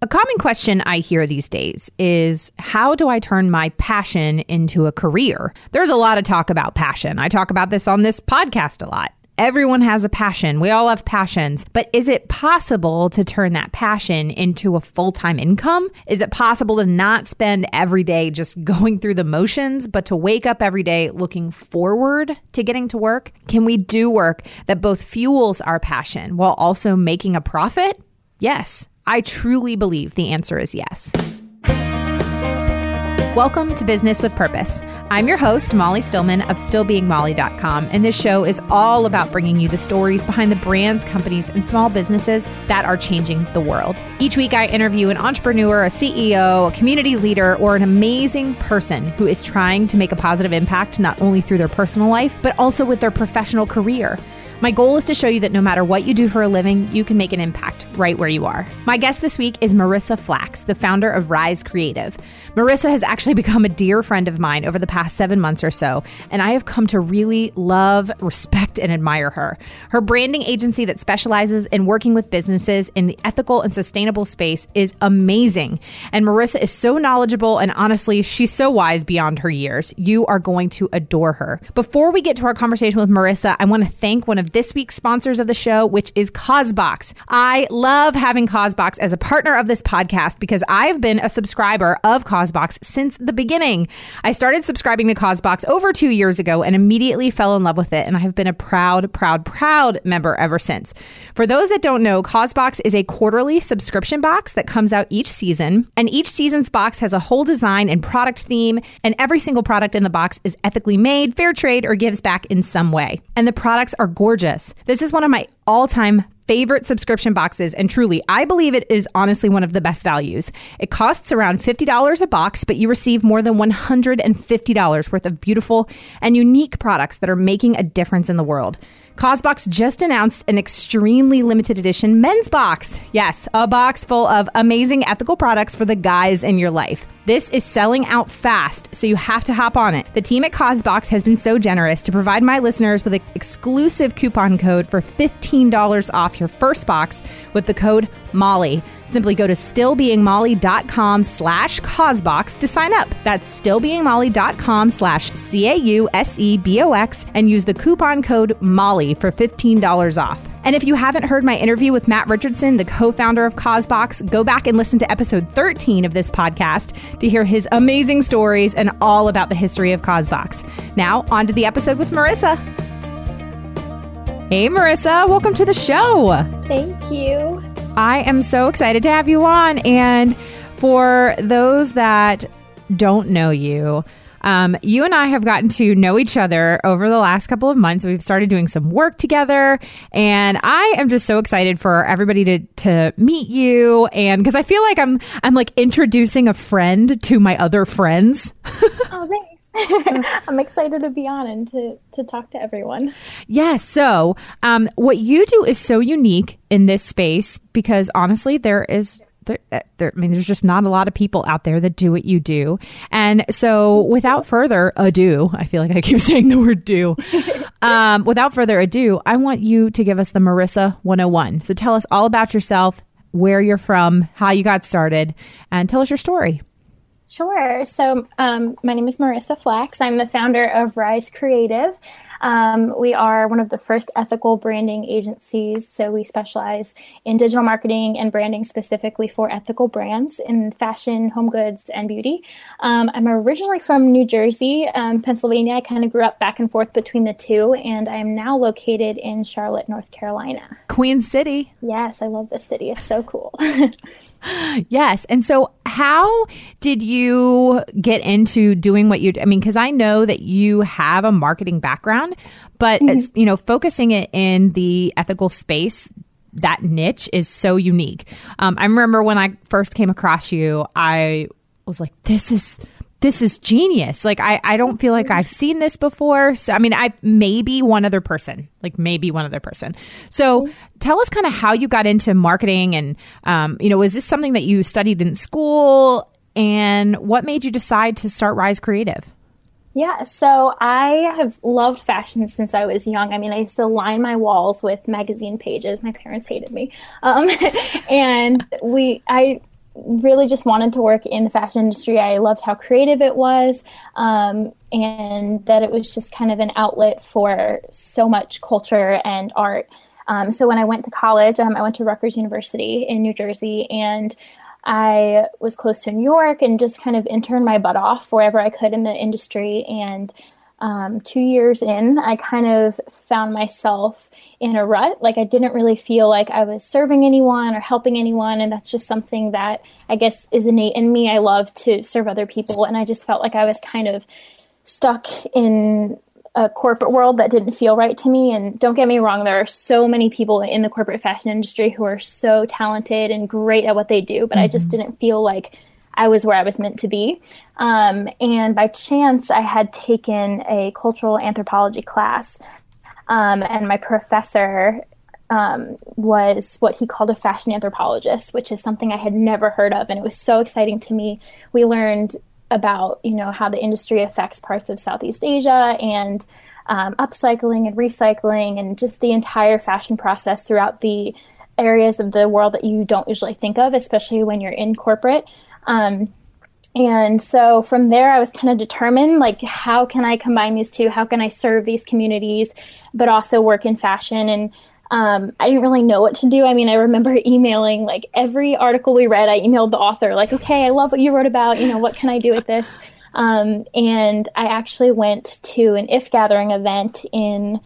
A common question I hear these days is how do I turn my passion into a career? There's a lot of talk about passion. I talk about this on this podcast a lot. Everyone has a passion. We all have passions. But is it possible to turn that passion into a full time income? Is it possible to not spend every day just going through the motions, but to wake up every day looking forward to getting to work? Can we do work that both fuels our passion while also making a profit? Yes. I truly believe the answer is yes. Welcome to Business with Purpose. I'm your host, Molly Stillman of StillBeingMolly.com, and this show is all about bringing you the stories behind the brands, companies, and small businesses that are changing the world. Each week, I interview an entrepreneur, a CEO, a community leader, or an amazing person who is trying to make a positive impact not only through their personal life, but also with their professional career. My goal is to show you that no matter what you do for a living, you can make an impact right where you are. My guest this week is Marissa Flax, the founder of Rise Creative. Marissa has actually become a dear friend of mine over the past seven months or so, and I have come to really love, respect, and admire her. Her branding agency that specializes in working with businesses in the ethical and sustainable space is amazing. And Marissa is so knowledgeable, and honestly, she's so wise beyond her years. You are going to adore her. Before we get to our conversation with Marissa, I want to thank one of this week's sponsors of the show, which is Causebox. I love having Causebox as a partner of this podcast because I've been a subscriber of Causebox since the beginning. I started subscribing to Causebox over two years ago and immediately fell in love with it. And I have been a proud, proud, proud member ever since. For those that don't know, Causebox is a quarterly subscription box that comes out each season. And each season's box has a whole design and product theme. And every single product in the box is ethically made, fair trade, or gives back in some way. And the products are gorgeous gorgeous. This is one of my all time favorite subscription boxes, and truly, I believe it is honestly one of the best values. It costs around $50 a box, but you receive more than $150 worth of beautiful and unique products that are making a difference in the world. Causebox just announced an extremely limited edition men's box. Yes, a box full of amazing ethical products for the guys in your life. This is selling out fast, so you have to hop on it. The team at Causebox has been so generous to provide my listeners with an exclusive coupon code for $15 off your first box with the code MOLLY. Simply go to stillbeingmolly.com slash causebox to sign up. That's stillbeingmolly.com slash C-A-U-S-E-B-O-X and use the coupon code MOLLY for $15 off. And if you haven't heard my interview with Matt Richardson, the co-founder of Causebox, go back and listen to episode 13 of this podcast to hear his amazing stories and all about the history of Causebox. Now, on to the episode with Marissa. Hey, Marissa, welcome to the show. Thank you. I am so excited to have you on. And for those that don't know you, um, you and I have gotten to know each other over the last couple of months. We've started doing some work together, and I am just so excited for everybody to to meet you. And because I feel like I'm I'm like introducing a friend to my other friends. oh. I'm excited to be on and to, to talk to everyone. Yes. Yeah, so, um, what you do is so unique in this space because honestly, there is. There, uh, there, I mean, there's just not a lot of people out there that do what you do. And so, without further ado, I feel like I keep saying the word do. Um, without further ado, I want you to give us the Marissa 101. So, tell us all about yourself, where you're from, how you got started, and tell us your story. Sure. So, um, my name is Marissa Flax. I'm the founder of Rise Creative. Um, we are one of the first ethical branding agencies. So we specialize in digital marketing and branding specifically for ethical brands in fashion, home goods, and beauty. Um, I'm originally from New Jersey, um, Pennsylvania. I kind of grew up back and forth between the two, and I am now located in Charlotte, North Carolina. Queen City. Yes, I love the city. It's so cool. yes. And so, how did you get into doing what you? I mean, because I know that you have a marketing background, but mm-hmm. as, you know, focusing it in the ethical space. That niche is so unique. Um, I remember when I first came across you, I was like, "This is this is genius. Like I, I don't feel like I've seen this before. So I mean, I maybe one other person, like maybe one other person. So tell us kind of how you got into marketing, and um, you know, was this something that you studied in school, and what made you decide to start Rise Creative? Yeah, so I have loved fashion since I was young. I mean, I used to line my walls with magazine pages. My parents hated me, um, and we I really just wanted to work in the fashion industry. I loved how creative it was, um, and that it was just kind of an outlet for so much culture and art. Um, so when I went to college, um, I went to Rutgers University in New Jersey, and I was close to New York and just kind of interned my butt off wherever I could in the industry. And um, two years in, I kind of found myself in a rut. Like I didn't really feel like I was serving anyone or helping anyone. And that's just something that I guess is innate in me. I love to serve other people. And I just felt like I was kind of stuck in a corporate world that didn't feel right to me. And don't get me wrong, there are so many people in the corporate fashion industry who are so talented and great at what they do, but mm-hmm. I just mm-hmm. didn't feel like I was where I was meant to be. Um, and by chance, I had taken a cultural anthropology class, um, and my professor um, was what he called a fashion anthropologist, which is something I had never heard of, and it was so exciting to me. We learned about you know how the industry affects parts of Southeast Asia and um, upcycling and recycling and just the entire fashion process throughout the areas of the world that you don't usually think of, especially when you're in corporate. Um, and so from there, I was kind of determined like, how can I combine these two? How can I serve these communities, but also work in fashion? And um, I didn't really know what to do. I mean, I remember emailing like every article we read, I emailed the author, like, okay, I love what you wrote about. You know, what can I do with this? Um, and I actually went to an IF gathering event in,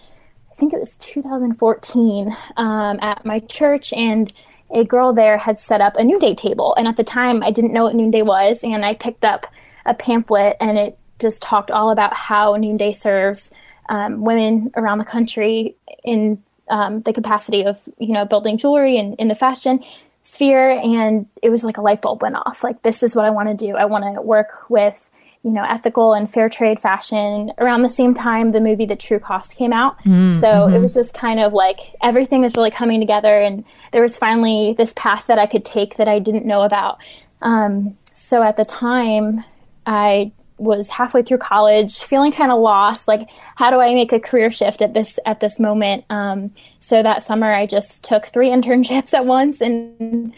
think it was 2014 um, at my church. And a girl there had set up a noonday table. And at the time, I didn't know what noonday was. And I picked up a pamphlet and it just talked all about how noonday serves um, women around the country in um, the capacity of you know building jewelry and in the fashion sphere and it was like a light bulb went off like this is what i want to do i want to work with you know ethical and fair trade fashion around the same time the movie the true cost came out. Mm, so mm-hmm. it was just kind of like everything was really coming together and there was finally this path that i could take that i didn't know about. Um, so at the time i was halfway through college feeling kind of lost like how do i make a career shift at this at this moment? Um, so that summer i just took three internships at once and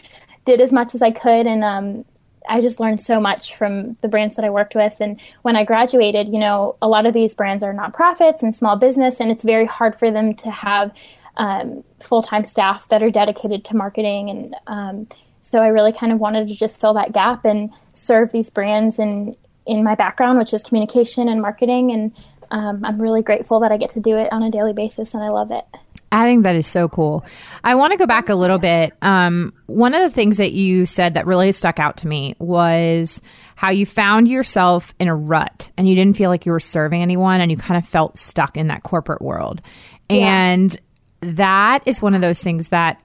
did as much as i could and um, i just learned so much from the brands that i worked with and when i graduated you know a lot of these brands are nonprofits and small business and it's very hard for them to have um, full-time staff that are dedicated to marketing and um, so I really kind of wanted to just fill that gap and serve these brands and in my background, which is communication and marketing. And um, I'm really grateful that I get to do it on a daily basis, and I love it. I think that is so cool. I want to go back a little bit. Um, one of the things that you said that really stuck out to me was how you found yourself in a rut and you didn't feel like you were serving anyone and you kind of felt stuck in that corporate world. Yeah. And that is one of those things that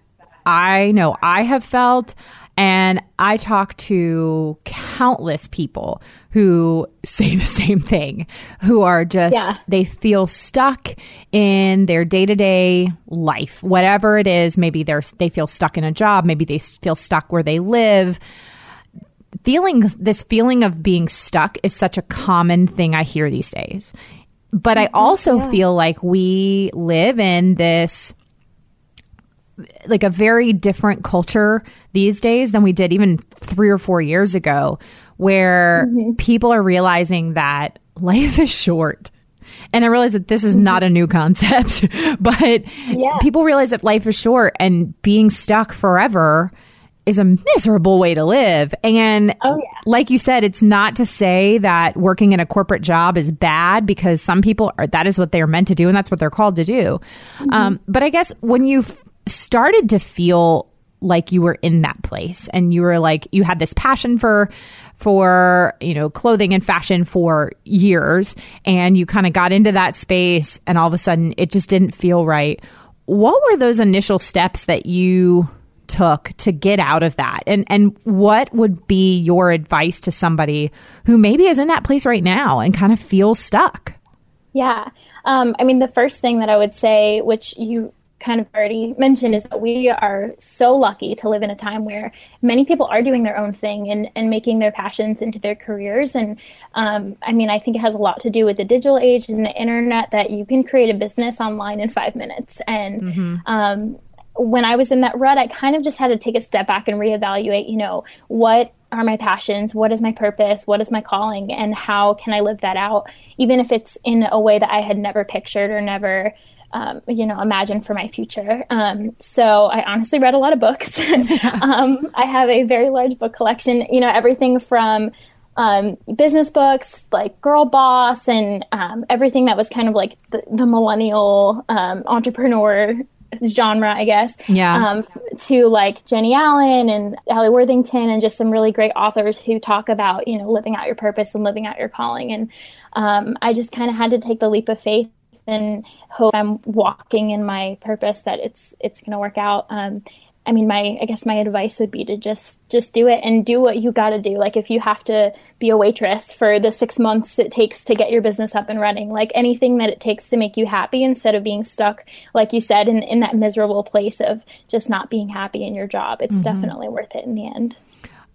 I know I have felt. And I talk to countless people who say the same thing, who are just, yeah. they feel stuck in their day to day life, whatever it is. Maybe they're, they feel stuck in a job. Maybe they feel stuck where they live. Feeling, this feeling of being stuck is such a common thing I hear these days. But I mm-hmm. also yeah. feel like we live in this like a very different culture these days than we did even three or four years ago, where mm-hmm. people are realizing that life is short. And I realize that this is mm-hmm. not a new concept, but yeah. people realize that life is short and being stuck forever is a miserable way to live. And oh, yeah. like you said, it's not to say that working in a corporate job is bad because some people are, that is what they are meant to do and that's what they're called to do. Mm-hmm. Um, but I guess when you started to feel like you were in that place and you were like you had this passion for for you know clothing and fashion for years and you kind of got into that space and all of a sudden it just didn't feel right. What were those initial steps that you took to get out of that? And and what would be your advice to somebody who maybe is in that place right now and kind of feels stuck? Yeah. Um, i mean the first thing that i would say which you kind of already mentioned is that we are so lucky to live in a time where many people are doing their own thing and, and making their passions into their careers. And um, I mean, I think it has a lot to do with the digital age and the internet that you can create a business online in five minutes. And mm-hmm. um, when I was in that rut, I kind of just had to take a step back and reevaluate, you know, what are my passions? What is my purpose? What is my calling? And how can I live that out, even if it's in a way that I had never pictured or never, um, you know, imagine for my future. Um, so I honestly read a lot of books. um, I have a very large book collection, you know, everything from um, business books like Girl Boss and um, everything that was kind of like the, the millennial um, entrepreneur genre, I guess. Yeah. Um, to like Jennie Allen and Alli Worthington and just some really great authors who talk about, you know, living out your purpose and living out your calling. And um, I just kind of had to take the leap of faith and hope I'm walking in my purpose that it's it's going to work out. Um, I mean, my I guess my advice would be to just just do it and do what you got to do. Like if you have to be a waitress for the six months it takes to get your business up and running, like anything that it takes to make you happy instead of being stuck, like you said, in in that miserable place of just not being happy in your job. It's mm-hmm. definitely worth it in the end.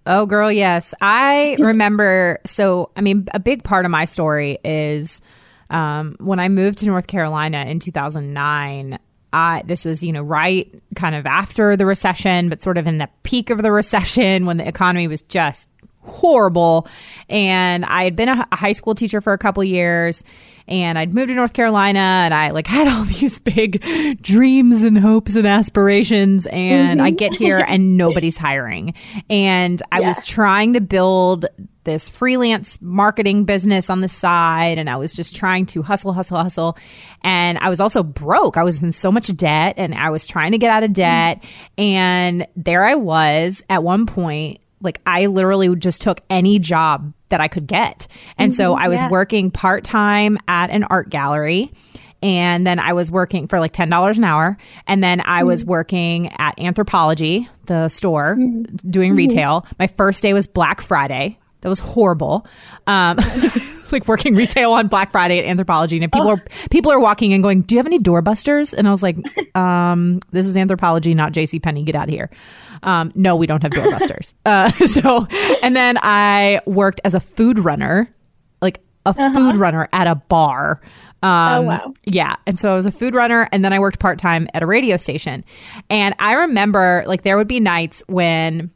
Oh, girl, yes. I remember. So, I mean, a big part of my story is um, when I moved to North Carolina in 2009. I, this was, you know, right kind of after the recession, but sort of in the peak of the recession when the economy was just horrible. And I had been a, high school teacher for a couple years and I'd moved to North Carolina and I like had all these big dreams and hopes and aspirations and mm-hmm. I get here and nobody's hiring. And I yeah. was trying to build this freelance marketing business on the side and I was just trying to hustle, hustle, hustle. And I was also broke. I was in so much debt and I was trying to get out of debt. Mm-hmm. And there I was at one point, like I literally just took any job that I could get. And mm-hmm, so I was yeah. working part time at an art gallery and then I was working for like ten dollars an hour, and then I mm-hmm. was working at Anthropologie, the store, mm-hmm. doing mm-hmm. retail. My first day was Black Friday. That was horrible. Um, like working retail on Black Friday at Anthropologie, and people oh. are people are walking and going, "Do you have any doorbusters?" And I was like, um, "This is Anthropologie, not J.C. Penney. Get out of here." Um, no, we don't have doorbusters. uh, so, and then I worked as a food runner, like a uh-huh. food runner at a bar. Um, oh wow! Yeah, and so I was a food runner, and then I worked part time at a radio station. And I remember, like, there would be nights when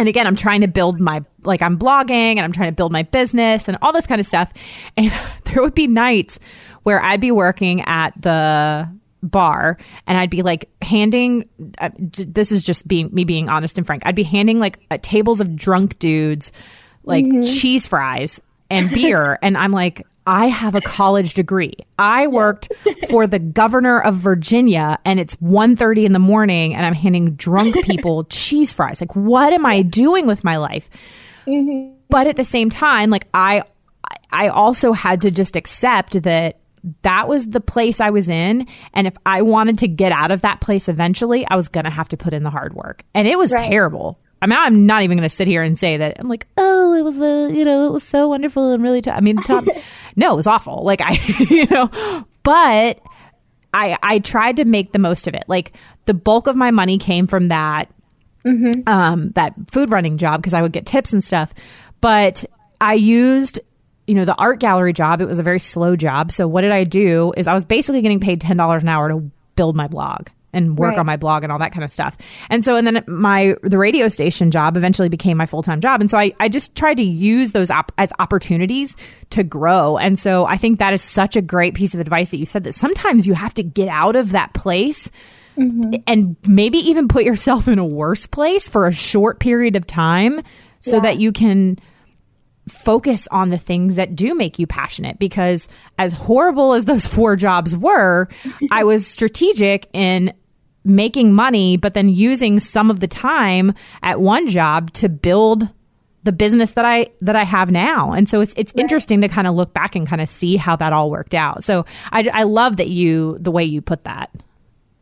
and again i'm trying to build my like i'm blogging and i'm trying to build my business and all this kind of stuff and there would be nights where i'd be working at the bar and i'd be like handing uh, this is just being me being honest and frank i'd be handing like uh, tables of drunk dudes like mm-hmm. cheese fries and beer and i'm like I have a college degree. I worked for the governor of Virginia and it's 1:30 in the morning and I'm handing drunk people cheese fries. Like what am I doing with my life? Mm-hmm. But at the same time, like I I also had to just accept that that was the place I was in and if I wanted to get out of that place eventually, I was going to have to put in the hard work. And it was right. terrible. I mean, I'm not even going to sit here and say that I'm like, oh, it was a, you know, it was so wonderful and really. T-. I mean, top. no, it was awful. Like I, you know, but I I tried to make the most of it. Like the bulk of my money came from that, mm-hmm. um, that food running job because I would get tips and stuff. But I used you know the art gallery job it was a very slow job so what did i do is i was basically getting paid $10 an hour to build my blog and work right. on my blog and all that kind of stuff. And so, and then my, the radio station job eventually became my full time job. And so I, I just tried to use those op- as opportunities to grow. And so I think that is such a great piece of advice that you said that sometimes you have to get out of that place. Mm-hmm. And maybe even put yourself in a worse place for a short period of time so yeah. that you can focus on the things that do make you passionate because as horrible as those four jobs were i was strategic in making money, but then using some of the time at one job to build the business that I that I have now. And so it's it's right. interesting to kind of look back and kind of see how that all worked out. So I I love that you the way you put that.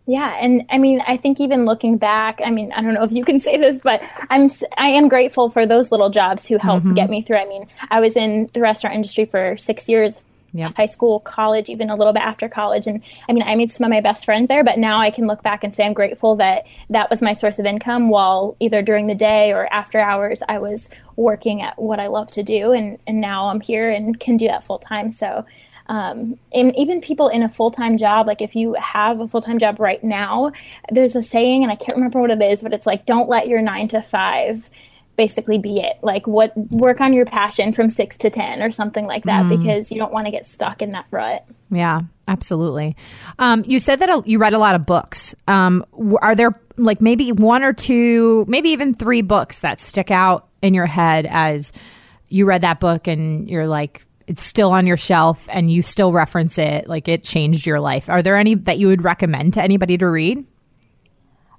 Yeah, and I mean, I think even looking back, I mean, I don't know if you can say this, but I'm I am grateful for those little jobs who helped mm-hmm. get me through. I mean, I was in the restaurant industry for 6 years yep. high school, college, even a little bit after college. And I mean, I made some of my best friends there, but now I can look back and say I'm grateful that that was my source of income while either during the day or after hours I was working at what I love to do. And, and now I'm here and can do that full time. So um, and even people in a full-time job like if you have a full-time job right now there's a saying and i can't remember what it is but it's like don't let your nine to five basically be it. Like what work on your passion from six to ten or something like that mm. because you don't want to get stuck in that rut. Yeah absolutely. Um, you said that you read a lot of books. Um, are there like maybe one or two maybe even three books that stick out in your head as you read that book and you're like it's still on your shelf and you still reference it like it changed your life? Are there any that you would recommend to anybody to read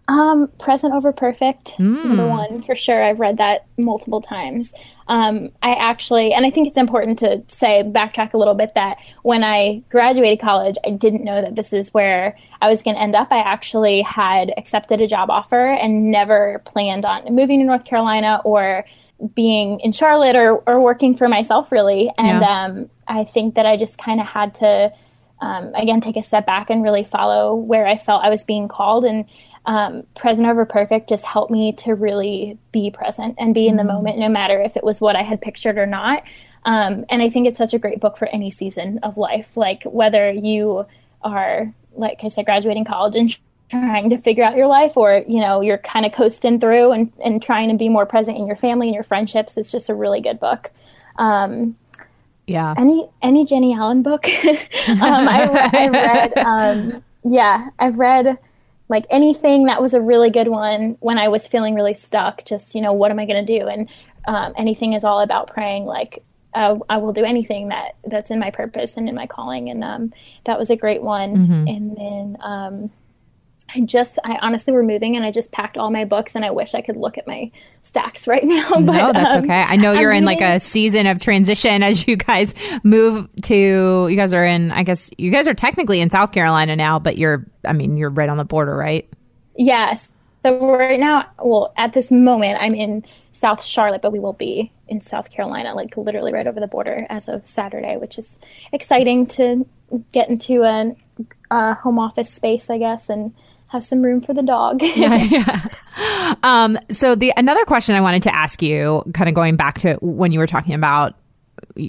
um, Present Over Perfect, mm. number one, for sure. I've read that multiple times. Um, I actually, and I think it's important to say, backtrack a little bit, that when I graduated college, I didn't know that this is where I was going to end up. I actually had accepted a job offer and never planned on moving to North Carolina or being in Charlotte or, or working for myself, really. And yeah. um, I think that I just kind of had to. Um, again take a step back and really follow where I felt I was being called. And um, present over perfect just helped me to really be present and be in the mm-hmm. moment, no matter if it was what I had pictured or not. Um, and I think it's such a great book for any season of life, like whether you are, like I said, graduating college and trying to figure out your life or you know you're kind of coasting through and, and trying to be more present in your family and your friendships it's just a really good book um, yeah any any jennie allen book um, I, I, read um, yeah i've read like anything that was a really good one when I was feeling really stuck, just, you know, what am I going to do? And um, anything is all about praying, like, uh, I will do anything that that's in my purpose and in my calling. And um, that was a great one. Mm-hmm. And then um, I just, I honestly were moving and I just packed all my books and I wish I could look at my stacks right now. But, no, that's um, okay. I know you're I'm in like a season of transition as you guys move to, you guys are in, I guess you guys are technically in South Carolina now, but you're, I mean, you're right on the border, right? Yes. So right now, well, at this moment, I'm in South Charlotte, but we will be in South Carolina, like literally right over the border as of Saturday, which is exciting to get into a, a home office space, I guess, and have some room for the dog. yeah, yeah. Um, so the another question I wanted to ask you, kind of going back to when you were talking about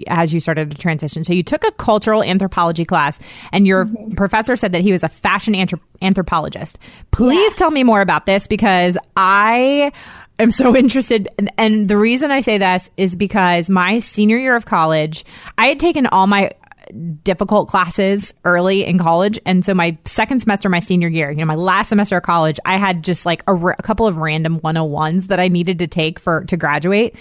as you started to transition. So you took a cultural anthropology class, and your mm-hmm. professor said that he was a fashion anthrop- anthropologist. Please yeah. tell me more about this because I am so interested. And, and the reason I say this is because my senior year of college, I had taken all my difficult classes early in college. And so my second semester, my senior year, you know, my last semester of college, I had just like a, a couple of random 101s that I needed to take for to graduate.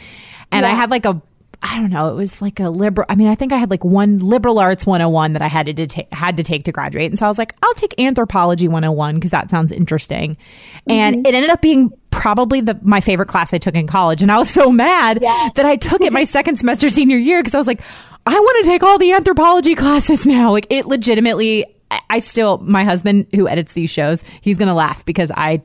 And yeah. I had like a I don't know, it was like a liberal I mean, I think I had like one liberal arts 101 that I had to ta- had to take to graduate. And so I was like, I'll take anthropology 101 because that sounds interesting. Mm-hmm. And it ended up being probably the my favorite class I took in college and I was so mad yeah. that I took it my second semester senior year because I was like I want to take all the anthropology classes now. Like it legitimately, I still, my husband who edits these shows, he's going to laugh because I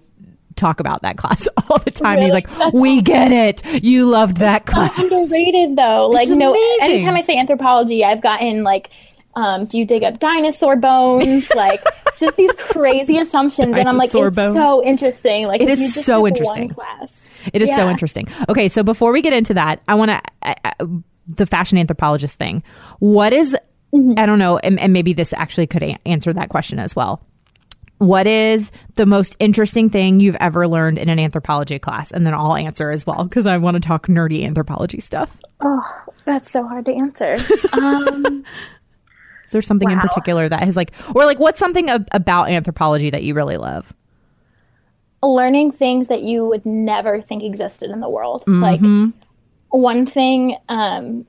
talk about that class all the time. Really? He's like, That's "We awesome. get it. You loved that class." underrated though. Like, no, anytime I say anthropology, I've gotten like, um, "Do you dig up dinosaur bones?" like, just these crazy assumptions, and I'm like, "It's bones. so interesting." Like, it is so interesting. class, it is yeah. so interesting. Okay, so before we get into that, I want to the fashion anthropologist thing. What is, mm-hmm. I don't know, and, and, maybe this actually could a- answer that question as well. What is the most interesting thing you've ever learned in an anthropology class? And then I'll answer as well because I want to talk nerdy anthropology stuff. Oh, that's so hard to answer. Um, is there something wow. in particular that has like, or like, what's something ab- about anthropology that you really love? Learning things that you would never think existed in the world. Mm-hmm. Like, one thing um,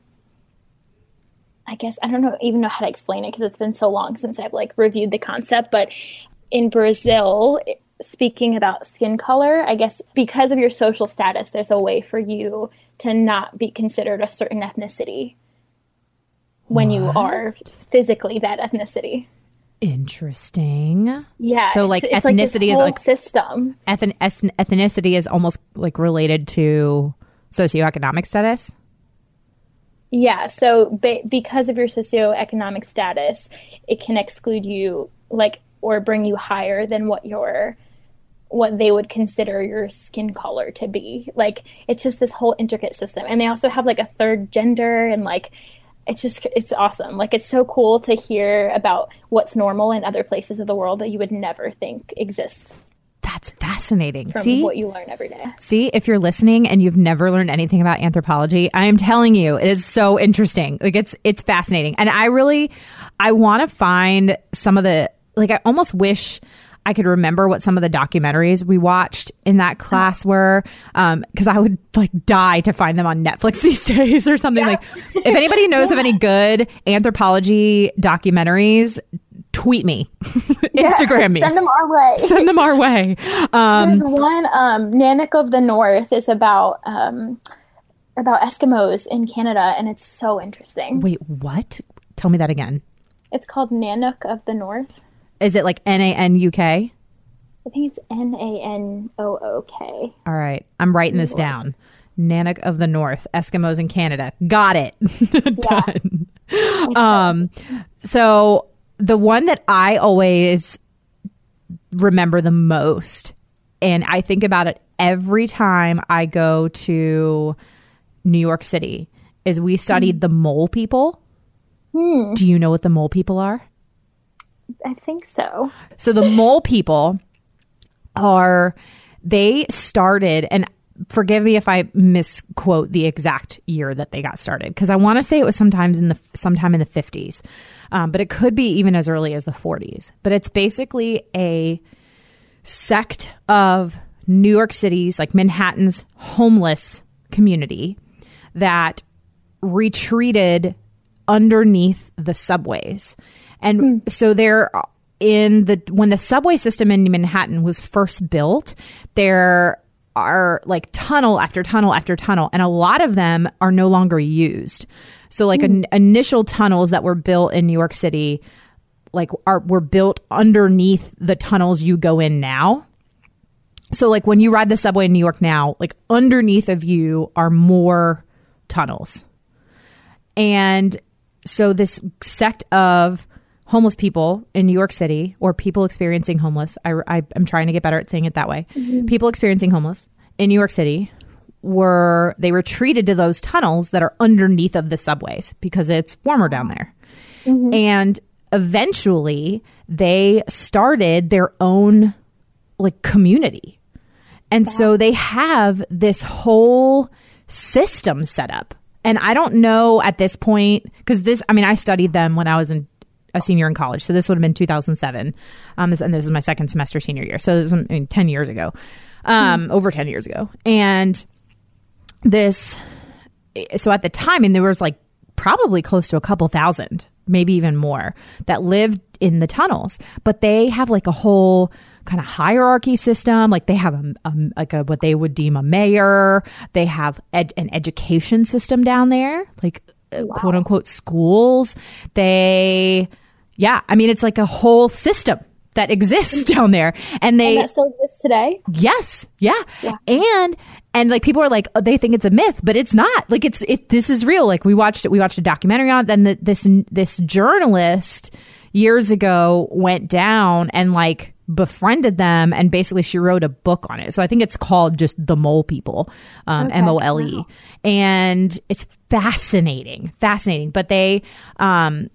I guess I don't know even know how to explain it because it's been so long since I've like reviewed the concept. But in Brazil, speaking about skin color, I guess because of your social status, there's a way for you to not be considered a certain ethnicity when what? you are physically that ethnicity. Interesting. Yeah. So like ethnicity like is like system. Ethn- ethnicity is almost like related to socioeconomic status? Yeah, so be- because of your socioeconomic status, it can exclude you like or bring you higher than what your what they would consider your skin color to be. Like it's just this whole intricate system. And they also have like a third gender and like it's just it's awesome. Like it's so cool to hear about what's normal in other places of the world that you would never think exists. That's fascinating. From See what you learn every day. See, if you're listening and you've never learned anything about anthropology, I am telling you, it is so interesting. Like it's it's fascinating. And I really I want to find some of the like I almost wish I could remember what some of the documentaries we watched in that class were, because um, I would like die to find them on Netflix these days or something. Yeah. Like, if anybody knows yeah. of any good anthropology documentaries, tweet me, Instagram me, send them our way. Send them our way. Um, There's one, um, of the North, is about um, about Eskimos in Canada, and it's so interesting. Wait, what? Tell me that again. It's called Nanook of the North. Is it like N A N U K? I think it's N A N O O K. All right. I'm writing this down. Nanook of the North, Eskimos in Canada. Got it. Done. um, so the one that I always remember the most, and I think about it every time I go to New York City, is we studied mm. the mole people. Hmm. Do you know what the mole people are? I think so. So the mole people are they started and forgive me if I misquote the exact year that they got started because I want to say it was sometimes in the sometime in the 50s, um, but it could be even as early as the 40s. But it's basically a sect of New York City's like Manhattan's homeless community that retreated underneath the subways and mm. so there in the when the subway system in Manhattan was first built, there are like tunnel after tunnel after tunnel and a lot of them are no longer used. So like mm. an, initial tunnels that were built in New York City like are were built underneath the tunnels you go in now. So like when you ride the subway in New York now, like underneath of you are more tunnels. And so this sect of homeless people in New York City or people experiencing homeless. I, I am trying to get better at saying it that way. Mm-hmm. People experiencing homeless in New York City were they retreated to those tunnels that are underneath of the subways because it's warmer down there. Mm-hmm. And eventually they started their own like community. And wow. so they have this whole system set up. And I don't know at this point because this I mean I studied them when I was in a senior in college. So this would have been 2007. Um, this, and this is my second semester senior year. So this is I mean, 10 years ago, um, mm. over 10 years ago. And this, so at the time, and there was like probably close to a couple thousand, maybe even more, that lived in the tunnels. But they have like a whole kind of hierarchy system. Like they have a, a like a what they would deem a mayor. They have ed, an education system down there, like uh, wow. quote unquote schools. They yeah, I mean, it's like a whole system that exists down there. And they and that still exists today? Yes. Yeah. yeah. and and like people are like oh, they think it's a myth but it's not. Like it's it this is real. Like we watched it we watched a documentary on it. Then the, this this journalist years ago went down and like befriended them. And basically she wrote a book on it. So i think it's called just the mole people um, okay. m-o-l-e wow. and it's fascinating. Fascinating. But they um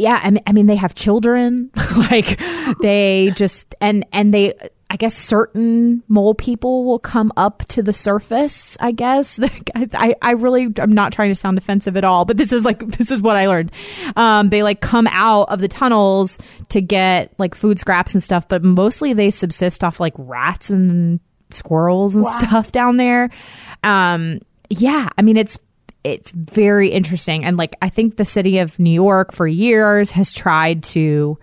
yeah, I mean, I mean, they have children. like they just and and they. I guess certain mole people will come up to the surface. I guess I, I really I'm not trying to sound offensive at all, but this is like this is what I learned. Um, they like come out of the tunnels to get like food scraps and stuff, but mostly they subsist off like rats and squirrels and wow. stuff down there. Um, yeah, I mean it's it's very interesting. And like, I think the city of New York for years has tried to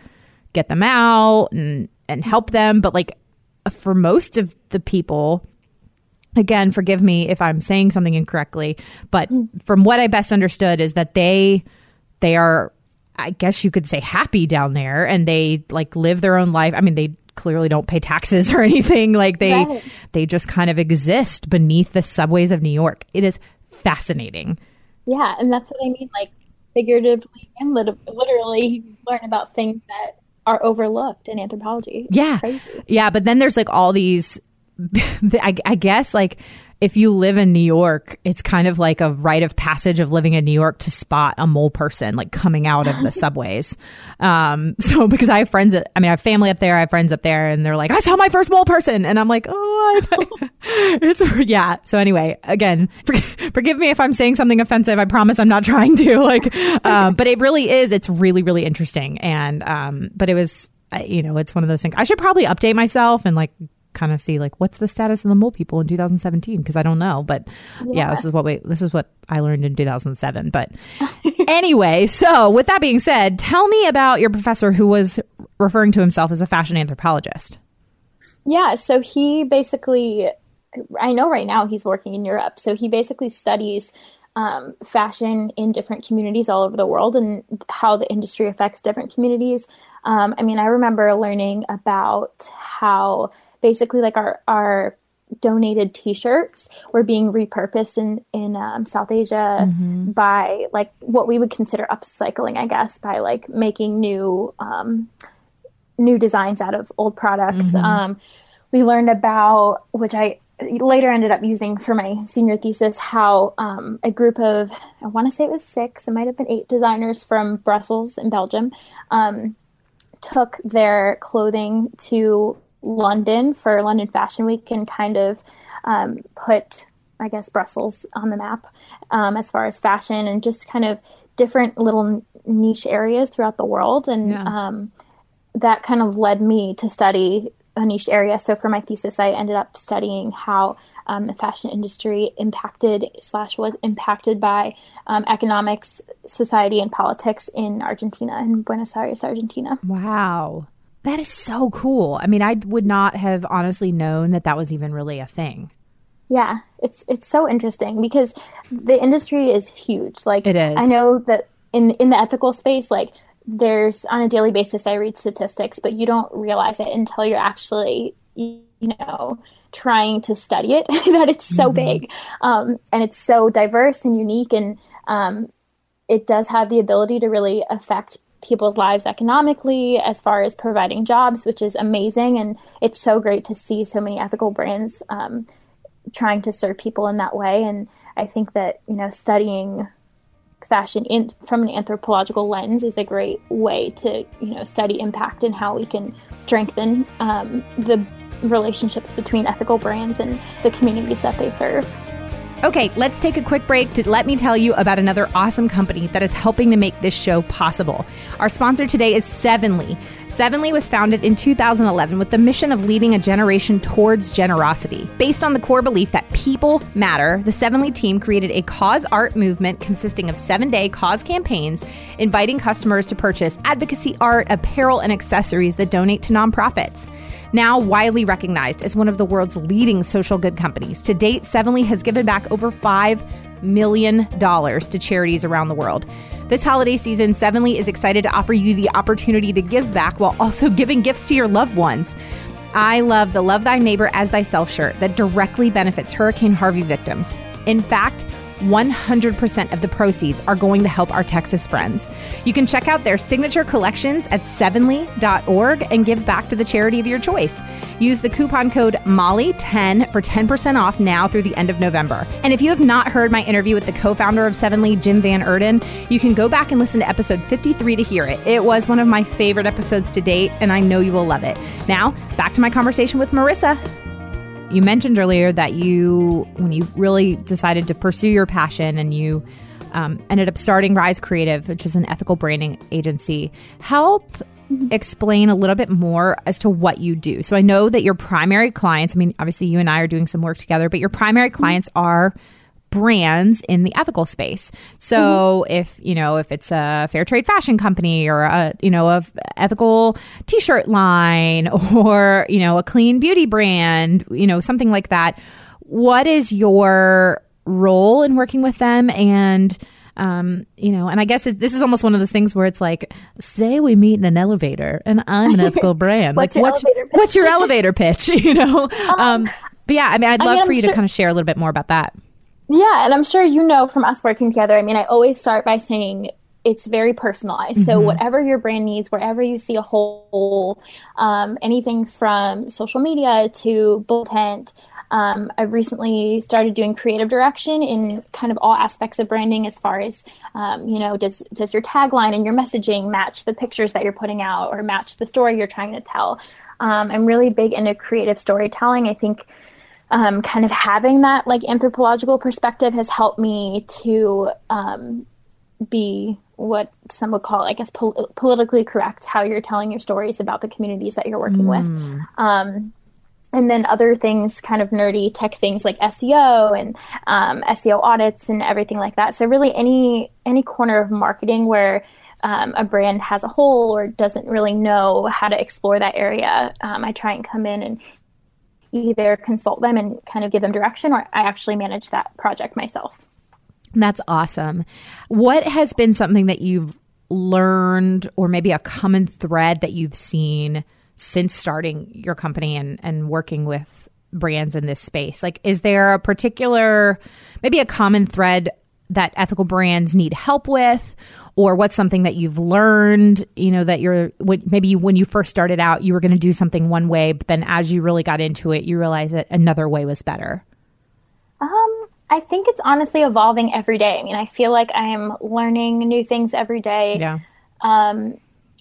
get them out and, and help them. But like, for most of the people, again, forgive me if I'm saying something incorrectly, but from what I best understood is that they, they are, I guess you could say happy down there and they like live their own life. I mean, they clearly don't pay taxes or anything like they right. they just kind of exist beneath the subways of New York. It is fascinating. Yeah, and that's what I mean. Like figuratively and literally, you learn about things that are overlooked in anthropology. Yeah, yeah, but then there's like all these. I, I guess like if you live in New York, it's kind of like a rite of passage of living in New York to spot a mole person like coming out of the subways. Um, so because I have friends, that, I mean, I have family up there, I have friends up there, and they're like, I saw my first mole person, and I'm like, oh, it's yeah. So anyway, again, for, forgive me if I'm saying something offensive. I promise I'm not trying to. Like, um, but it really is. It's really really interesting, and um, but it was you know, it's one of those things. I should probably update myself and like kind of see like what's the status of the mole people in 2017 because I don't know. But yeah. yeah, this is what we this is what I learned in 2007. But anyway, so with that being said, tell me about your professor who was referring to himself as a fashion anthropologist. Yeah, so he basically I know right now he's working in Europe. So he basically studies um, fashion in different communities all over the world and how the industry affects different communities. Um, I mean, I remember learning about how basically like our our donated t-shirts were being repurposed in in um, South Asia mm-hmm. by like what we would consider upcycling, I guess, by like making new um, new designs out of old products. Mm-hmm. Um, we learned about which I later ended up using for my senior thesis how um, a group of I want to say it was six, it might have been eight designers from Brussels in Belgium um, took their clothing to London for London Fashion Week and kind of um, put, I guess, Brussels on the map um, as far as fashion and just kind of different little niche areas throughout the world. And yeah. um, that kind of led me to study a niche area. So for my thesis, I ended up studying how um, the fashion industry impacted slash was impacted by um, economics, society, and politics in Argentina, in Buenos Aires, Argentina. Wow. That is so cool. I mean, I would not have honestly known that that was even really a thing. Yeah, it's it's so interesting because the industry is huge. Like it is. I know that in in the ethical space, like there's on a daily basis, I read statistics, but you don't realize it until you're actually you know trying to study it that it's so mm-hmm. big um, and it's so diverse and unique and um, it does have the ability to really affect people's lives economically as far as providing jobs, which is amazing. And it's so great to see so many ethical brands um, trying to serve people in that way. And I think that, you know, studying fashion in, from an anthropological lens is a great way to, you know, study impact and how we can strengthen um, the relationships between ethical brands and the communities that they serve. Okay, let's take a quick break to let me tell you about another awesome company that is helping to make this show possible. Our sponsor today is Sevenly. Sevenly was founded in 2011 with the mission of leading a generation towards generosity. Based on the core belief that people matter, the Sevenly team created a cause art movement consisting of seven day cause campaigns, inviting customers to purchase advocacy art, apparel, and accessories that donate to nonprofits. Now widely recognized as one of the world's leading social good companies, to date, Sevenly has given back over $5 million to charities around the world. This holiday season, Sevenly is excited to offer you the opportunity to give back while also giving gifts to your loved ones. I love the Love Thy Neighbor as Thyself shirt that directly benefits Hurricane Harvey victims. In fact, 100% of the proceeds are going to help our Texas friends. You can check out their signature collections at sevenly.org and give back to the charity of your choice. Use the coupon code MOLLY10 for 10% off now through the end of November. And if you have not heard my interview with the co founder of Sevenly, Jim Van Eerden, you can go back and listen to episode 53 to hear it. It was one of my favorite episodes to date, and I know you will love it. Now, back to my conversation with Marissa. You mentioned earlier that you, when you really decided to pursue your passion and you um, ended up starting Rise Creative, which is an ethical branding agency, help mm-hmm. explain a little bit more as to what you do. So I know that your primary clients, I mean, obviously you and I are doing some work together, but your primary mm-hmm. clients are brands in the ethical space. So mm-hmm. if, you know, if it's a fair trade fashion company or a, you know, a ethical t-shirt line or, you know, a clean beauty brand, you know, something like that, what is your role in working with them and um, you know, and I guess this is almost one of those things where it's like, say we meet in an elevator, and I'm an ethical brand. what's like, your what's what's your elevator pitch? You know, um, um, but yeah, I mean, I'd love I mean, for you sure- to kind of share a little bit more about that. Yeah, and I'm sure you know from us working together. I mean, I always start by saying it's very personalized. Mm-hmm. So whatever your brand needs, wherever you see a hole, um, anything from social media to bullet Um, I've recently started doing creative direction in kind of all aspects of branding, as far as um, you know, does does your tagline and your messaging match the pictures that you're putting out, or match the story you're trying to tell? Um, I'm really big into creative storytelling. I think. Um, kind of having that like anthropological perspective has helped me to um, be what some would call, I guess, pol- politically correct how you're telling your stories about the communities that you're working mm. with. Hmm. Um, and then other things, kind of nerdy tech things like SEO and um, SEO audits and everything like that. So really, any any corner of marketing where um, a brand has a hole or doesn't really know how to explore that area, um, I try and come in and either consult them and kind of give them direction, or I actually manage that project myself. That's awesome. What has been something that you've learned, or maybe a common thread that you've seen since starting your company and, and working with brands in this space? Like, is there a particular, maybe a common thread that ethical brands need help with? Or what's something that you've learned, you know, that you're maybe when you first started out, you were going to do something one way, but then as you really got into it, you realized that another way was better? Um, I think it's honestly evolving every day. I mean, I feel like I am learning new things every day. Yeah. Um,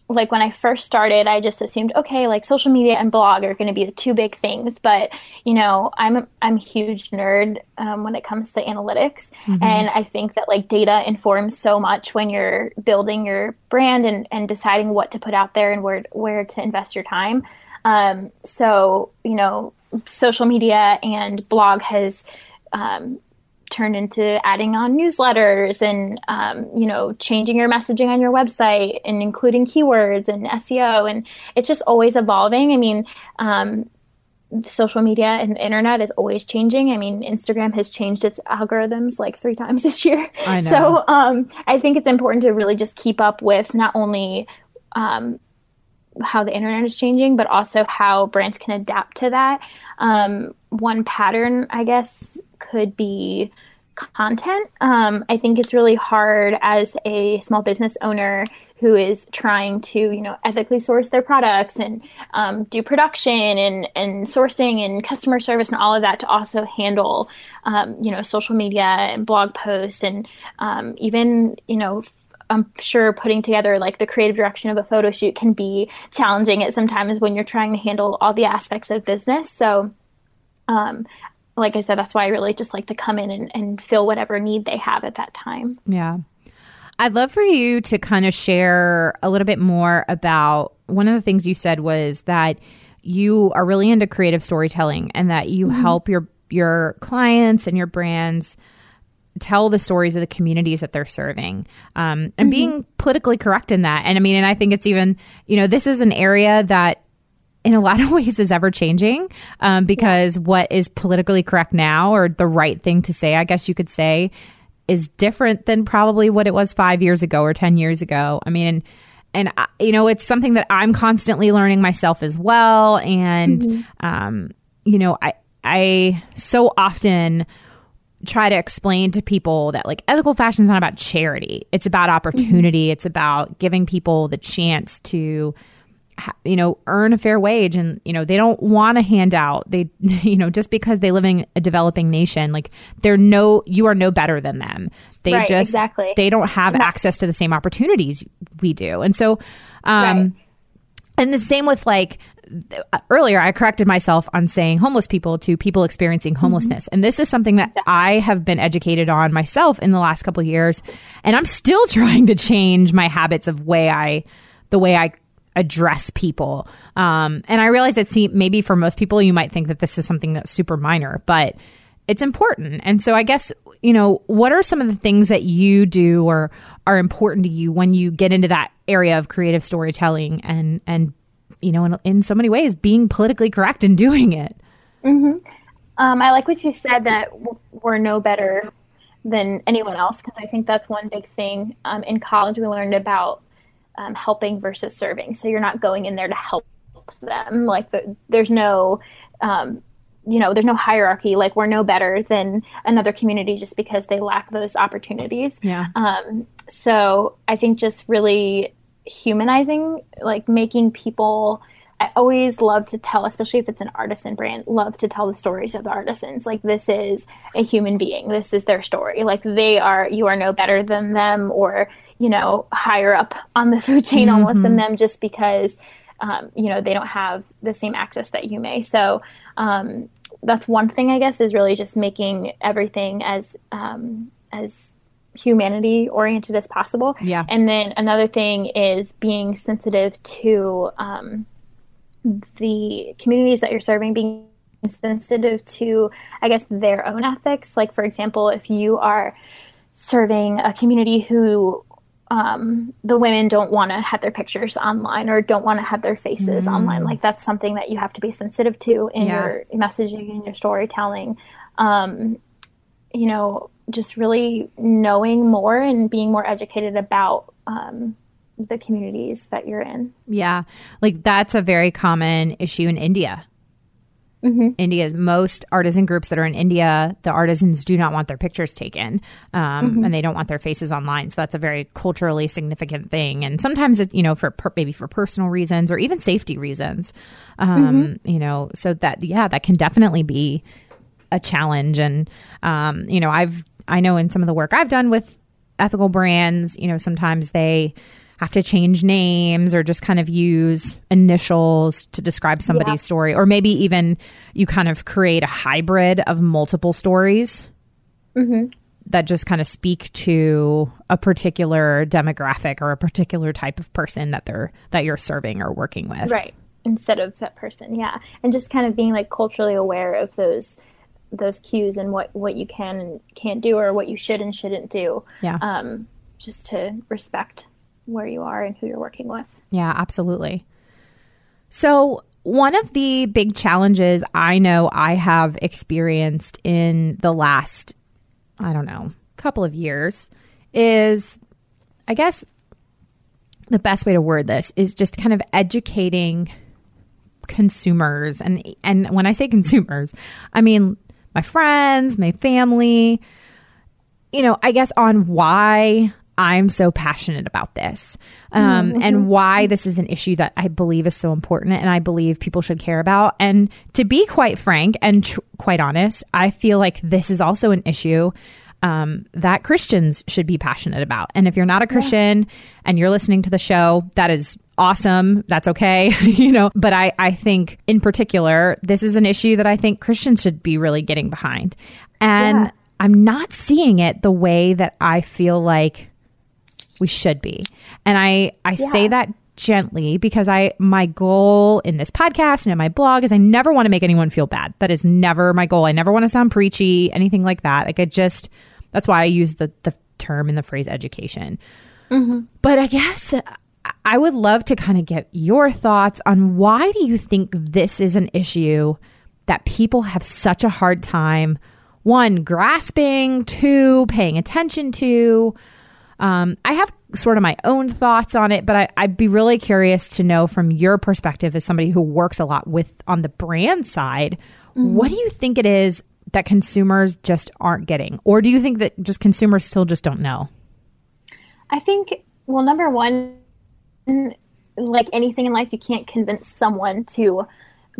like when I first started, I just assumed, okay, like social media and blog are going to be the two big things. But you know, I'm I'm a huge nerd um, when it comes to analytics, mm-hmm. and I think that like data informs so much when you're building your brand and and deciding what to put out there and where where to invest your time. Um, so you know, social media and blog has um, turned into adding on newsletters and um, you know changing your messaging on your website and including keywords and SEO and it's just always evolving. I mean, um, social media and the internet is always changing. I mean, Instagram has changed its algorithms like three times this year. I know. So um, I think it's important to really just keep up with not only um, how the internet is changing, but also how brands can adapt to that. Um, one pattern, I guess, could be content. Um, I think it's really hard as a small business owner who is trying to, you know, ethically source their products and um, do production and, and sourcing and customer service and all of that to also handle, um, you know, social media and blog posts and um, even, you know, I'm sure putting together like the creative direction of a photo shoot can be challenging at sometimes when you're trying to handle all the aspects of business. So, um, like I said, that's why I really just like to come in and, and fill whatever need they have at that time. Yeah. I'd love for you to kind of share a little bit more about one of the things you said was that you are really into creative storytelling and that you mm-hmm. help your your clients and your brands tell the stories of the communities that they're serving um, and mm-hmm. being politically correct in that and i mean and i think it's even you know this is an area that in a lot of ways is ever changing um, because yeah. what is politically correct now or the right thing to say i guess you could say is different than probably what it was five years ago or 10 years ago i mean and, and I, you know it's something that i'm constantly learning myself as well and mm-hmm. um, you know i i so often try to explain to people that like ethical fashion is not about charity. It's about opportunity. Mm-hmm. It's about giving people the chance to you know earn a fair wage and you know they don't want a handout they you know just because they live in a developing nation like they're no you are no better than them they right, just exactly they don't have access to the same opportunities we do and so um right. and the same with like earlier I corrected myself on saying homeless people to people experiencing mm-hmm. homelessness. Mm-hmm. And this is something that. I have been educated on myself in the last couple years and I'm still trying to change my habits of way I the way I address people. Um, and I realize see, maybe for most people you might think that this is something that's super minor, but it's important. And so I guess, you know, what are some of the things that you do or are important to you when you get into that area of creative storytelling and and you know, in, in so many ways, being politically correct and doing it. Mm-hmm. Um, I like what you said that we're no better than anyone else because I think that's one big thing. Um, in college, we learned about um, helping versus serving. So you're not going in there to help them. Like the, there's no, um, you know, there's no hierarchy. Like we're no better than another community just because they lack those opportunities. Yeah. Um, so I think just really humanizing, like making people I always love to tell, especially if it's an artisan brand, love to tell the stories of the artisans. Like this is a human being. This is their story. Like they are, you are no better than them or, you know, higher up on the food chain mm-hmm. almost than them just because, um, you know, they don't have the same access that you may. So um, that's one thing, I guess, is really just making everything as, um, as humanity oriented as possible. Yeah. And then another thing is being sensitive to um, the communities that you're serving, being sensitive to, I guess, their own ethics. Like, for example, if you are serving a community who um, the women don't want to have their pictures online or don't want to have their faces mm. online. Like that's something that you have to be sensitive to in yeah. your messaging and your storytelling. Um, you know, just really knowing more and being more educated about um, the communities that you're in. Yeah. Like that's a very common issue in India. Mm-hmm. India's most artisan groups that are in India, the artisans do not want their pictures taken, um, mm-hmm. and they don't want their faces online. So that's a very culturally significant thing. And sometimes it's you know for per, maybe for personal reasons or even safety reasons, um, mm-hmm. you know. So that yeah, that can definitely be a challenge. And um, you know, I've I know in some of the work I've done with ethical brands, you know, sometimes they have to change names or just kind of use initials to describe somebody's yeah. story. Or maybe even you kind of create a hybrid of multiple stories mm-hmm. that just kind of speak to a particular demographic or a particular type of person that they're that you're serving or working with. Right. Instead of that person. Yeah. And just kind of being like culturally aware of those those cues and what what you can and can't do or what you should and shouldn't do. Yeah. Um just to respect where you are and who you're working with. Yeah, absolutely. So, one of the big challenges I know I have experienced in the last, I don't know, couple of years is, I guess, the best way to word this is just kind of educating consumers and and when I say consumers, I mean my friends, my family, you know, I guess on why I'm so passionate about this um, mm-hmm. and why this is an issue that I believe is so important and I believe people should care about. And to be quite frank and tr- quite honest, I feel like this is also an issue um, that Christians should be passionate about. And if you're not a Christian yeah. and you're listening to the show, that is awesome. That's okay, you know. But I, I think in particular, this is an issue that I think Christians should be really getting behind. And yeah. I'm not seeing it the way that I feel like we should be. And I I yeah. say that gently because I my goal in this podcast and in my blog is I never want to make anyone feel bad. That is never my goal. I never want to sound preachy, anything like that. Like I just that's why I use the the term and the phrase education. Mm-hmm. But I guess I would love to kind of get your thoughts on why do you think this is an issue that people have such a hard time one grasping, two paying attention to, um, I have sort of my own thoughts on it, but I, would be really curious to know from your perspective as somebody who works a lot with on the brand side, mm-hmm. what do you think it is that consumers just aren't getting? Or do you think that just consumers still just don't know? I think, well, number one, like anything in life, you can't convince someone to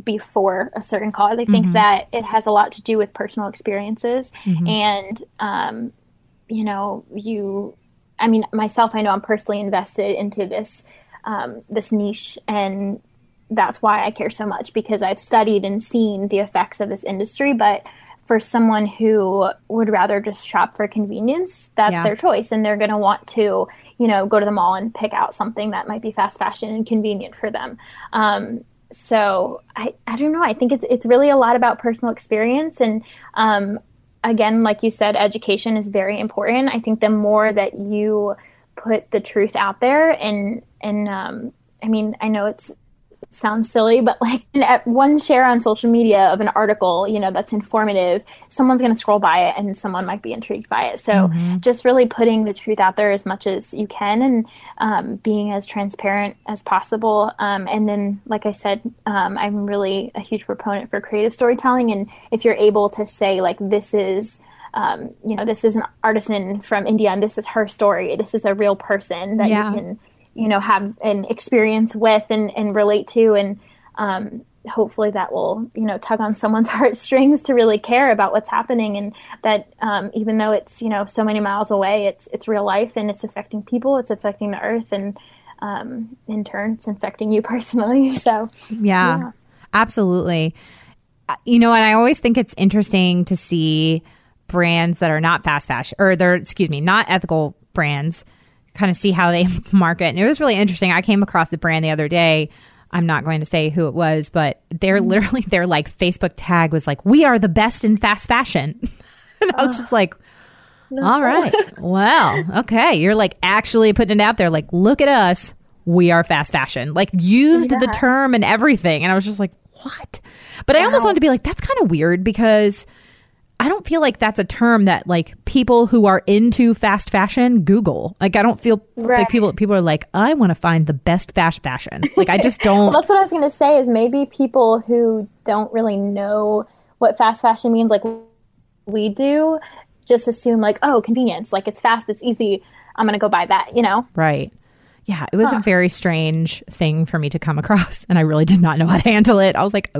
be for a certain cause. I think mm-hmm. that it has a lot to do with personal experiences. Mm-hmm. And, um, you know, you I mean, myself, I know I'm personally invested into this um, this niche, and that's why I care so much because I've studied and seen the effects of this industry. But for someone who would rather just shop for convenience, that's yeah. their choice, and they're going to want to, you know, go to the mall and pick out something that might be fast fashion and convenient for them. Um, so I, I don't know. I think it's it's really a lot about personal experience, and um, again, like you said, education is very important. I think the more that you put the truth out there, and and um, I mean, I know it's sounds silly, but like at one share on social media of an article, you know, that's informative, someone's going to scroll by it and someone might be intrigued by it. So mm-hmm. just really putting the truth out there as much as you can and um, being as transparent as possible. Um, and then, like I said, um, I'm really a huge proponent for creative storytelling. And if you're able to say, like, this is, um, you know, this is an artisan from India and this is her story, this is a real person that yeah. you can you know have an experience with and, and relate to and um, hopefully that will you know tug on someone's heartstrings to really care about what's happening and that um, even though it's you know so many miles away it's it's real life and it's affecting people it's affecting the earth and um, in turn it's affecting you personally so yeah, yeah. absolutely uh, you know and i always think it's interesting to see brands that are not fast fashion or they're excuse me not ethical brands kind of see how they market and it was really interesting i came across a brand the other day I'm not going to say who it was, but they're mm-hmm. literally their like Facebook tag was like, "We are the best in fast fashion," and I was just like, no. "All right, well, okay." You're like actually putting it out there, like, "Look at us, we are fast fashion." Like used yeah. the term and everything, and I was just like, "What?" But wow. I almost wanted to be like, "That's kind of weird," because I don't feel like that's a term that like people who are into fast fashion Google. Like I don't feel right. like people people are like I want to find the best fast fashion. Like I just don't. well, that's what I was going to say. Is maybe people who don't really know what fast fashion means, like we do, just assume like oh convenience, like it's fast, it's easy. I'm going to go buy that. You know. Right yeah, it was huh. a very strange thing for me to come across, and I really did not know how to handle it. I was like,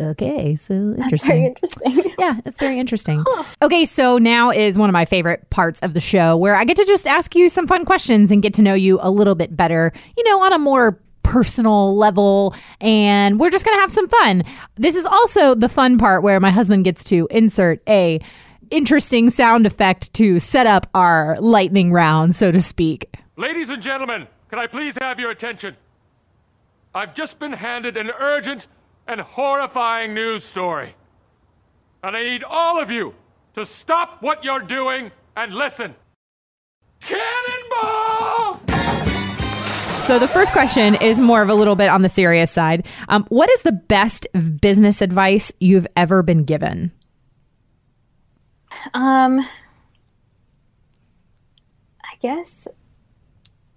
okay, so interesting. That's very interesting. yeah, it's very interesting. Huh. Okay, so now is one of my favorite parts of the show where I get to just ask you some fun questions and get to know you a little bit better, you know, on a more personal level and we're just going to have some fun. This is also the fun part where my husband gets to insert a interesting sound effect to set up our lightning round, so to speak. Ladies and gentlemen, can I please have your attention? I've just been handed an urgent and horrifying news story. And I need all of you to stop what you're doing and listen. Cannonball! So the first question is more of a little bit on the serious side. Um, what is the best business advice you've ever been given? Um, I guess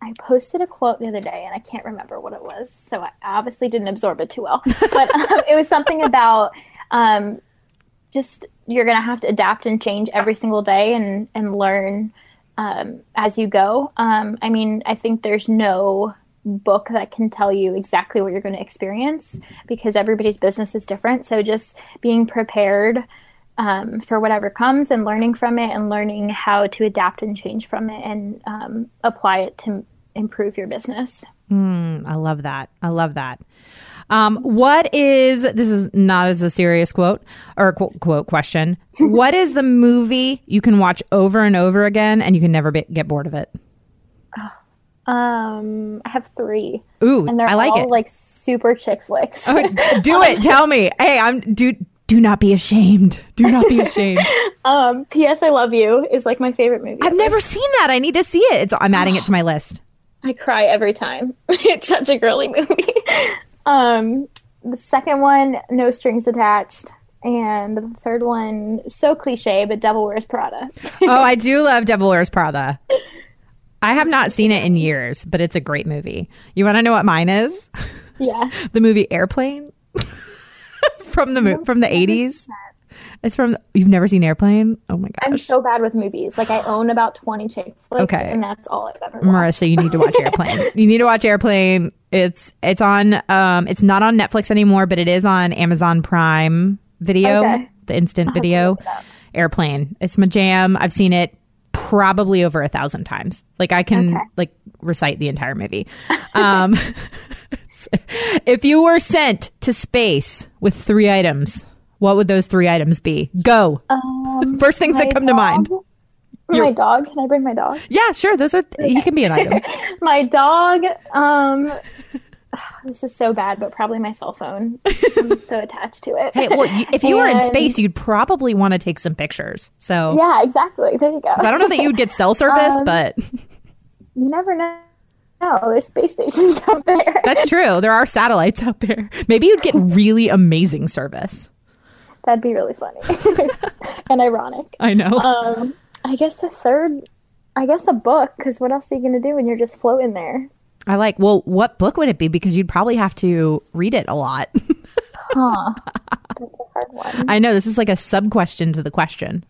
I posted a quote the other day and I can't remember what it was. So I obviously didn't absorb it too well. But um, it was something about um, just you're going to have to adapt and change every single day and, and learn um, as you go. Um, I mean, I think there's no book that can tell you exactly what you're going to experience because everybody's business is different. So just being prepared. Um, for whatever comes and learning from it and learning how to adapt and change from it and um, apply it to improve your business. Mm, I love that. I love that. Um, what is this is not as a serious quote or quote, quote question. what is the movie you can watch over and over again and you can never be, get bored of it? Um, I have three. Ooh, and they're I like all it. Like super chick flicks. oh, do it. Tell me. Hey, I'm do do not be ashamed. Do not be ashamed. um, P.S. I Love You is like my favorite movie. I've never seen that. I need to see it. It's, I'm adding it to my list. I cry every time. it's such a girly movie. um, the second one, No Strings Attached. And the third one, so cliche, but Devil Wears Prada. oh, I do love Devil Wears Prada. I have not seen it in years, but it's a great movie. You want to know what mine is? Yeah. the movie Airplane from the from the 80s. It's from you've never seen Airplane? Oh my gosh. I'm so bad with movies. Like I own about 20 chick flicks okay. and that's all I've ever watched. Marissa, you need to watch Airplane. you need to watch Airplane. It's it's on um it's not on Netflix anymore, but it is on Amazon Prime Video, okay. the instant video. Airplane. It's my jam. I've seen it probably over a thousand times. Like I can okay. like recite the entire movie. Um if you were sent to space with three items, what would those three items be? Go. Um, First things that come dog, to mind. My dog. Can I bring my dog? Yeah, sure. Those are. He can be an item. my dog. Um, this is so bad, but probably my cell phone. I'm so attached to it. Hey, well, you, if you and, were in space, you'd probably want to take some pictures. So yeah, exactly. There you go. I don't know that you'd get cell service, um, but you never know. No, there's space stations out there. That's true. There are satellites out there. Maybe you'd get really amazing service. That'd be really funny and ironic. I know. Um, I guess the third, I guess a book, because what else are you going to do when you're just floating there? I like, well, what book would it be? Because you'd probably have to read it a lot. huh. That's a hard one. I know. This is like a sub question to the question.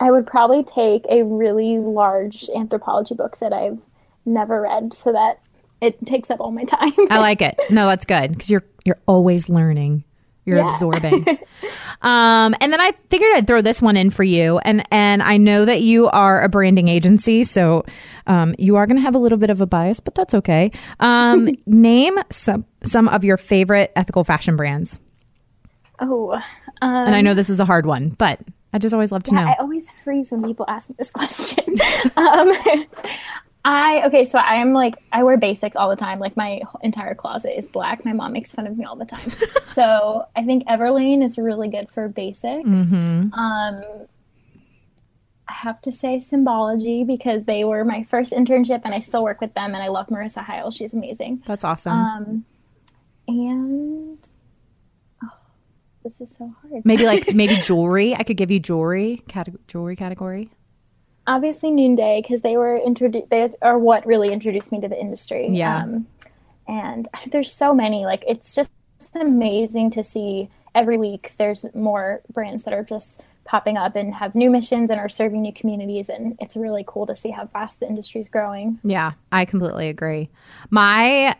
I would probably take a really large anthropology book that I've never read so that it takes up all my time. I like it. No, that's good because you're you're always learning. You're Yeah. absorbing. um, and then I figured I'd throw this one in for you, and and I know that you are a branding agency, so um, you are going to have a little bit of a bias, but that's okay. Um, name some some of your favorite ethical fashion brands, oh, um, and I know this is a hard one, but I just always love to know. I always freeze when people ask me this question. I okay, so I am like I wear basics all the time. Like my entire closet is black. My mom makes fun of me all the time. so I think Everlane is really good for basics. Mm-hmm. Um, I have to say Symbology because they were my first internship, and I still work with them. And I love Marissa Heil; she's amazing. That's awesome. Um, and oh, this is so hard. maybe like maybe jewelry. I could give you jewelry cate- jewelry category. Obviously Noonday because they were introduced. They are what really introduced me to the industry. Yeah. Um, and there's so many. Like it's just amazing to see every week. There's more brands that are just popping up and have new missions and are serving new communities, and it's really cool to see how fast the industry is growing. Yeah, I completely agree. My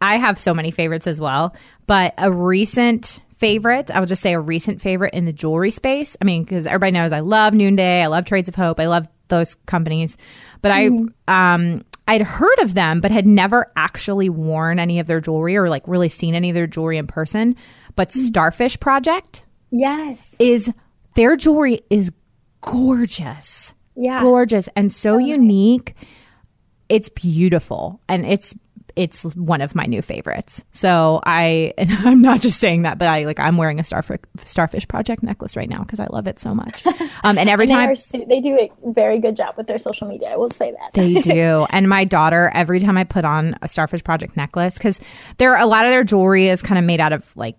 I have so many favorites as well, but a recent favorite, I would just say a recent favorite in the jewelry space. I mean, because everybody knows I love Noonday, I love Trades of Hope, I love those companies, but I um I'd heard of them, but had never actually worn any of their jewelry or like really seen any of their jewelry in person. But Starfish Project Yes. is their jewelry is gorgeous Yeah. gorgeous and so unique. It's beautiful and it's it's one of my new favorites. So I and I'm not just saying that, but I like I'm wearing a starfish starfish project necklace right now because I love it so much. Um, and every They, time su- they do a very good job with their social media. I will say that. they do. And my daughter, every time I put on a Starfish Project necklace, because there a lot of their jewelry is kind of made out of like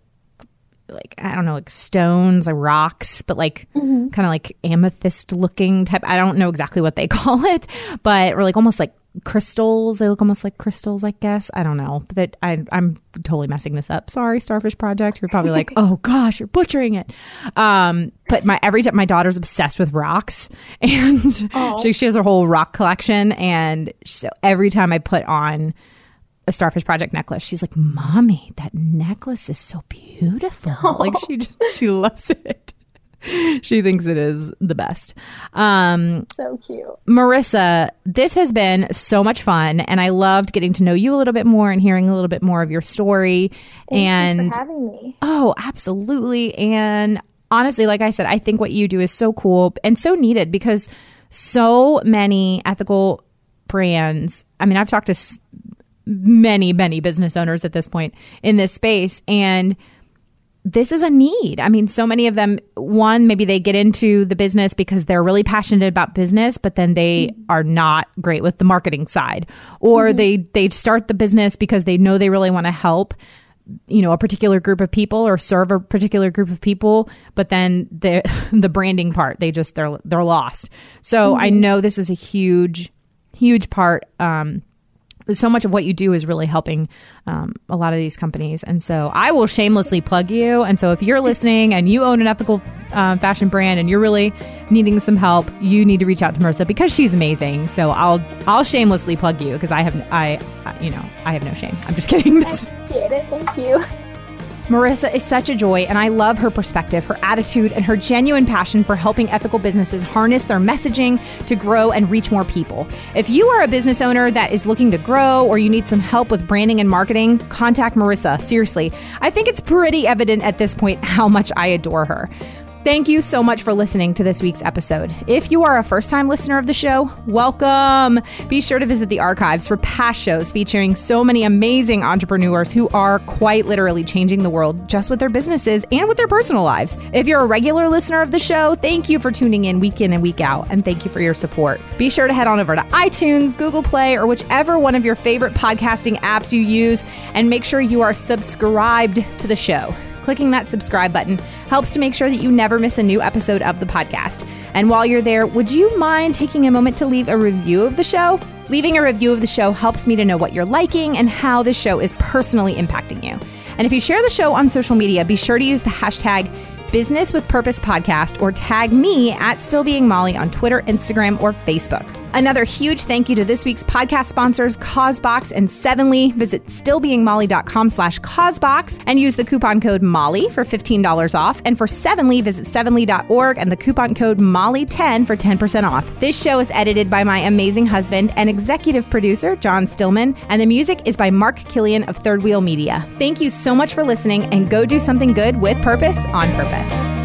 like I don't know, like stones, like rocks, but like kind of like amethyst looking type. I don't know exactly what they call it, but or like almost like crystals. They look almost like crystals, I guess. I don't know. But that I I'm totally messing this up. Sorry, Starfish Project. You're probably like, oh gosh, you're butchering it. Um, but my every time my daughter's obsessed with rocks, and she she has her whole rock collection, and so every time I put on a Starfish Project necklace. She's like, "Mommy, that necklace is so beautiful." Like she just she loves it. she thinks it is the best. Um, so cute. Marissa, this has been so much fun, and I loved getting to know you a little bit more and hearing a little bit more of your story. Thank and you for having me. Oh, absolutely. And honestly, like I said, I think what you do is so cool and so needed because so many ethical brands. I mean, I've talked to s- many, many business owners at this point in this space, and this is a need. I mean, so many of them, one, maybe they get into the business because they're really passionate about business, but then they mm-hmm. are not great with the marketing side. Or mm-hmm. they they start the business because they know they really want to help you know a particular group of people or serve a particular group of people but then the the branding part they just they're they're lost so i mm-hmm. know this is a huge huge part um so much of what you do is really helping um, a lot of these companies. And so i will shamelessly plug you. And so if you're listening and you own an ethical um, fashion brand and you're really needing some help you need to reach out to marissa because she's amazing. So i'll i'll shamelessly plug you because i have i I- you know i have no shame. I'm just kidding. Get it? Thank you. Marissa is such a joy, and I love her perspective, her attitude, and her genuine passion for helping ethical businesses harness their messaging to grow and reach more people. If you are a business owner that is looking to grow or you need some help with branding and marketing, contact Marissa. Seriously, I think it's pretty evident at this point how much I adore her. Thank you so much for listening to this week's episode. If you are a first time listener of the show, welcome. Be sure to visit the archives for past shows featuring so many amazing entrepreneurs who are quite literally changing the world just with their businesses and with their personal lives. If you're a regular listener of the show, thank you for tuning in week in and week out, and thank you for your support. Be sure to head on over to iTunes, Google Play, or whichever one of your favorite podcasting apps you use, and make sure you are subscribed to the show. Clicking that subscribe button helps to make sure that you never miss a new episode of the podcast. And while you're there, would you mind taking a moment to leave a review of the show? Leaving a review of the show helps me to know what you're liking and how the show is personally impacting you. And if you share the show on social media, be sure to use the hashtag Business with Purpose Podcast or tag me at Still Being Molly on Twitter, Instagram, or Facebook. Another huge thank you to this week's podcast sponsors, Causebox and Sevenly. Visit stillbeingmolly.com slash causebox and use the coupon code MOLLY for $15 off. And for Sevenly, visit sevenly.org and the coupon code MOLLY10 for 10% off. This show is edited by my amazing husband and executive producer, John Stillman, and the music is by Mark Killian of Third Wheel Media. Thank you so much for listening and go do something good with purpose on purpose.